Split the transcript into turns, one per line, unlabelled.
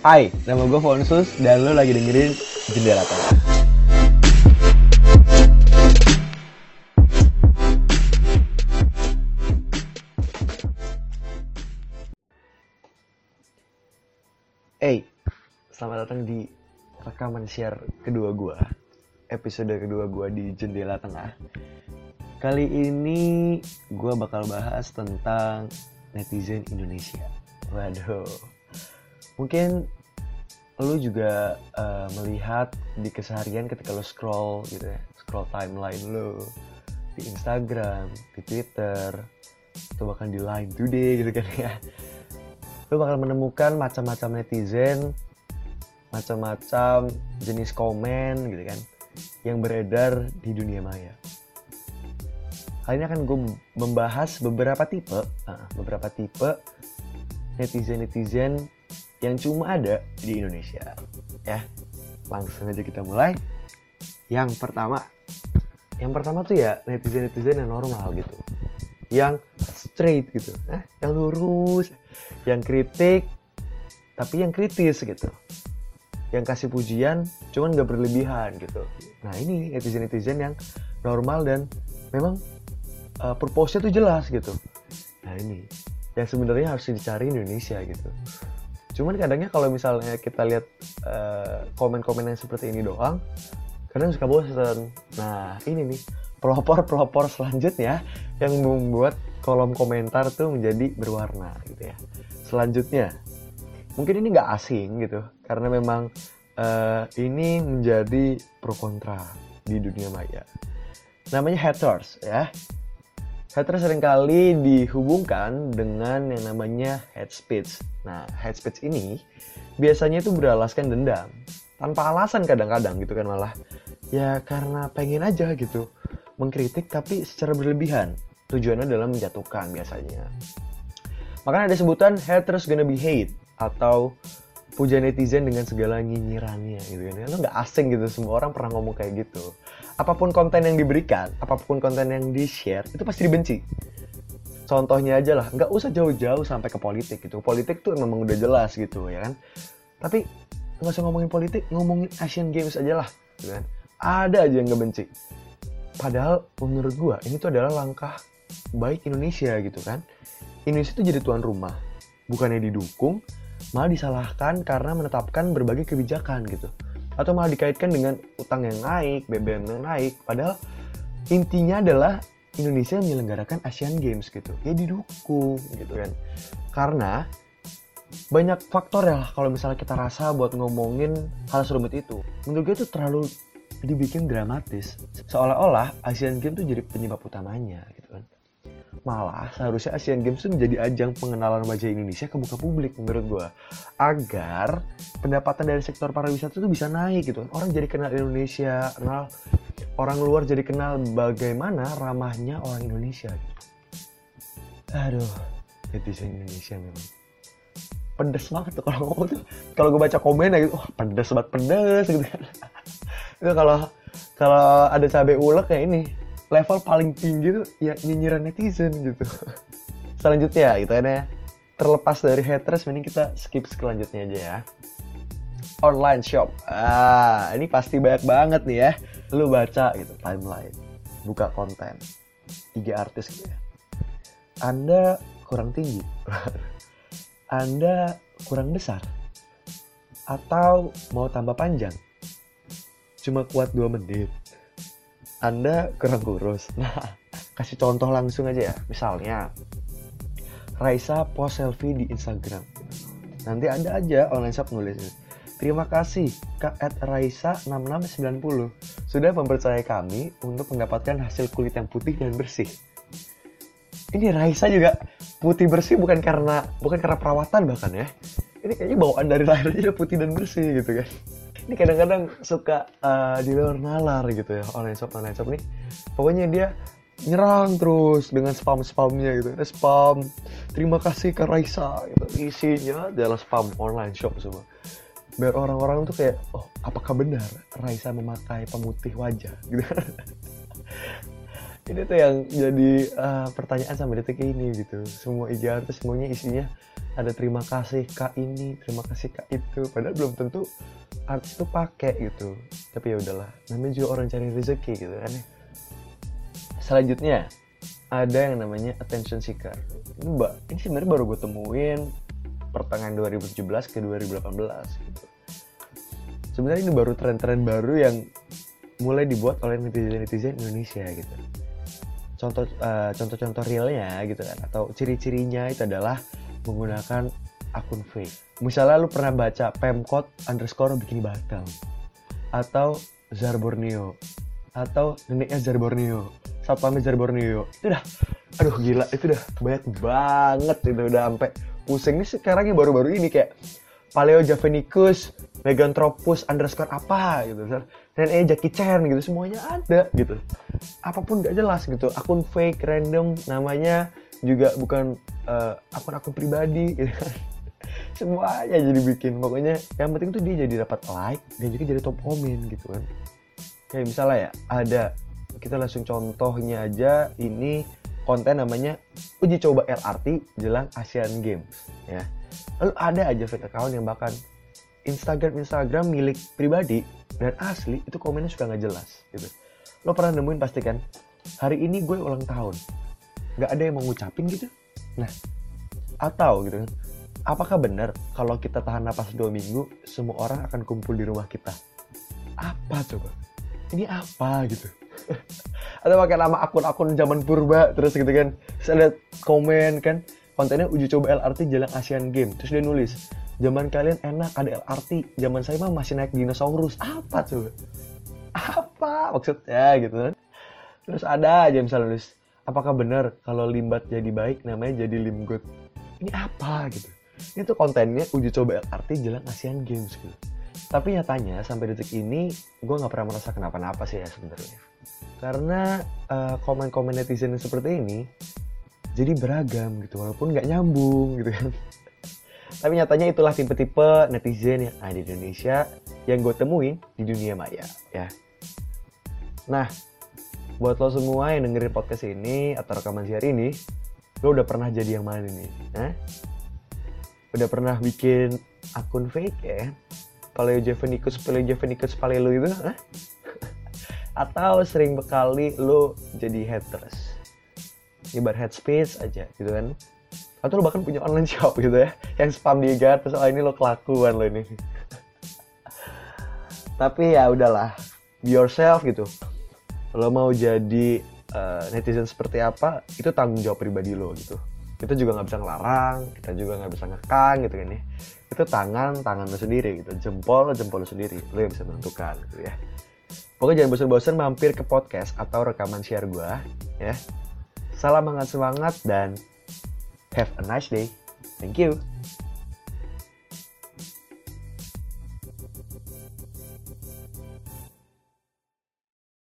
Hai, nama gue Fonsus dan lo lagi dengerin Jendela Tengah. Hey, selamat datang di rekaman share kedua gue, episode kedua gue di Jendela Tengah. Kali ini gue bakal bahas tentang netizen Indonesia. Waduh, mungkin lo juga uh, melihat di keseharian ketika lo scroll gitu ya, scroll timeline lo di Instagram, di Twitter, atau bahkan di Line Today gitu kan ya. Lo bakal menemukan macam-macam netizen, macam-macam jenis komen gitu kan, yang beredar di dunia maya. Kali ini akan gue membahas beberapa tipe, uh, beberapa tipe netizen-netizen yang cuma ada di Indonesia. Ya, langsung aja kita mulai. Yang pertama, yang pertama tuh ya netizen-netizen yang normal gitu, yang straight gitu, eh, yang lurus, yang kritik, tapi yang kritis gitu, yang kasih pujian, cuman gak berlebihan gitu. Nah ini netizen-netizen yang normal dan memang uh, purpose-nya tuh jelas gitu. Nah ini yang sebenarnya harus dicari Indonesia gitu cuman kadangnya kalau misalnya kita lihat komen-komen uh, yang seperti ini doang kadang suka bosan nah ini nih pelopor-pelopor selanjutnya yang membuat kolom komentar tuh menjadi berwarna gitu ya. Selanjutnya mungkin ini nggak asing gitu karena memang uh, ini menjadi pro kontra di dunia maya. Namanya haters ya Hater sering kali dihubungkan dengan yang namanya hate speech. Nah, hate speech ini biasanya itu beralaskan dendam. Tanpa alasan kadang-kadang gitu kan malah. Ya karena pengen aja gitu. Mengkritik tapi secara berlebihan. Tujuannya adalah menjatuhkan biasanya. Makanya ada sebutan haters gonna be hate. Atau puja netizen dengan segala nyinyirannya gitu kan. Itu nggak asing gitu, semua orang pernah ngomong kayak gitu apa pun konten yang diberikan, apa pun konten yang di-share, itu pasti dibenci. Contohnya aja lah, nggak usah jauh-jauh sampai ke politik gitu. Politik tuh memang udah jelas gitu ya kan. Tapi nggak usah ngomongin politik, ngomongin Asian Games aja lah, gitu kan. Ada aja yang nggak benci. Padahal menurut gua ini tuh adalah langkah baik Indonesia gitu kan. Indonesia tuh jadi tuan rumah, bukannya didukung, malah disalahkan karena menetapkan berbagai kebijakan gitu atau malah dikaitkan dengan utang yang naik, BBM yang naik. Padahal intinya adalah Indonesia menyelenggarakan Asian Games gitu. Ya didukung gitu kan. Karena banyak faktor ya kalau misalnya kita rasa buat ngomongin hal serumit itu. Menurut gue itu terlalu dibikin dramatis. Seolah-olah Asian Games itu jadi penyebab utamanya gitu kan. Malah seharusnya Asian Games itu menjadi ajang pengenalan wajah Indonesia ke muka publik menurut gue. Agar pendapatan dari sektor pariwisata itu bisa naik gitu. Orang jadi kenal Indonesia, kenal orang luar jadi kenal bagaimana ramahnya orang Indonesia. Gitu. Aduh, netizen Indonesia memang pedes banget tuh kalau ngomong tuh kalau gue baca komen gitu oh pedes banget pedes gitu kan itu kalau kalau ada cabai ulek kayak ini level paling tinggi tuh ya nyinyiran netizen gitu. Selanjutnya gitu ya. Terlepas dari haters mending kita skip selanjutnya aja ya. Online shop. Ah ini pasti banyak banget nih ya. Lu baca gitu timeline. Buka konten. IG artis gitu ya. Anda kurang tinggi. Anda kurang besar. Atau mau tambah panjang. Cuma kuat 2 menit anda kurang kurus. Nah, kasih contoh langsung aja ya. Misalnya, Raisa post selfie di Instagram. Nanti ada aja online shop nulisnya. Terima kasih Kak at Raisa 6690 sudah mempercayai kami untuk mendapatkan hasil kulit yang putih dan bersih. Ini Raisa juga putih bersih bukan karena bukan karena perawatan bahkan ya. Ini kayaknya bawaan dari lahir aja putih dan bersih gitu kan ini kadang-kadang suka uh, di luar nalar gitu ya online shop online shop nih. Pokoknya dia nyerang terus dengan spam spamnya gitu. Ada spam terima kasih ke Raisa gitu. Isinya adalah spam online shop semua. Biar orang-orang tuh kayak oh apakah benar Raisa memakai pemutih wajah? Gitu. Ini tuh yang jadi uh, pertanyaan sampai detik ini gitu. Semua IG artis semuanya isinya ada terima kasih kak ini terima kasih kak itu. Padahal belum tentu artis itu pakai gitu. Tapi ya udahlah namanya juga orang cari rezeki gitu kan ya. Selanjutnya ada yang namanya attention seeker. Ini mbak ini sebenarnya baru gue temuin pertengahan 2017 ke 2018 gitu. Sebenarnya ini baru tren-tren baru yang mulai dibuat oleh netizen-netizen Indonesia gitu. Contoh uh, contoh-contoh realnya gitu kan atau ciri-cirinya itu adalah menggunakan akun fake. Misalnya lu pernah baca pemkot underscore bikini batam atau Zar atau neneknya Zar satpamnya Zar itu udah aduh gila itu udah banyak banget itu udah sampai pusing. Nih sekarang yang baru-baru ini kayak Paleo Javanicus, Meganthropus underscore apa gitu dan eh Jackie Chan gitu semuanya ada gitu. Apa pun gak jelas gitu. Akun fake random namanya juga bukan uh, akun-akun pribadi gitu kan semuanya jadi bikin. Pokoknya yang penting tuh dia jadi dapat like dan juga jadi top komen gitu kan. Kayak misalnya ya ada kita langsung contohnya aja ini konten namanya uji coba LRT jelang Asian Games ya. Lalu ada aja fake account yang bahkan Instagram Instagram milik pribadi dan asli itu komennya suka nggak jelas gitu. Lo pernah nemuin pasti kan hari ini gue ulang tahun nggak ada yang mau ngucapin gitu? Nah atau gitu kan apakah benar kalau kita tahan napas dua minggu semua orang akan kumpul di rumah kita? Apa coba? Ini apa gitu? Atau pakai nama akun-akun zaman purba terus gitu kan. Saya lihat komen kan kontennya uji coba LRT jalan Asian Game terus dia nulis zaman kalian enak ada LRT zaman saya mah masih naik dinosaurus. Apa coba? Apa maksudnya gitu kan? Terus ada aja misalnya nulis apakah benar kalau limbat jadi baik namanya jadi limgut? Ini apa gitu ini tuh kontennya uji coba LRT jelang Asian Games gitu. Tapi nyatanya sampai detik ini gue nggak pernah merasa kenapa-napa sih ya sebenarnya. Karena uh, komen-komen netizen seperti ini jadi beragam gitu. Walaupun nggak nyambung gitu kan. Tapi nyatanya itulah tipe-tipe netizen yang ada di Indonesia yang gue temuin di dunia maya ya. Nah buat lo semua yang dengerin podcast ini atau rekaman siar ini lo udah pernah jadi yang mana nih Hah? Udah pernah bikin akun fake ya? Paleo Javanicus Paleo Javanicus Paleo itu Hah? atau sering bekali lo jadi haters. Ibar head space aja gitu kan? Atau lo bahkan punya online shop gitu ya? Yang spam di guard terus oh ini lo kelakuan lo ini. Tapi ya udahlah be yourself gitu. Lo mau jadi uh, netizen seperti apa itu tanggung jawab pribadi lo gitu kita juga nggak bisa ngelarang kita juga nggak bisa ngekang gitu kan ya. Itu tangan tangan lo sendiri gitu. Jempol jempol lo sendiri. Lo yang bisa menentukan gitu ya. Pokoknya jangan bosan-bosan mampir ke podcast atau rekaman share gue ya. Salam semangat dan have a nice day. Thank you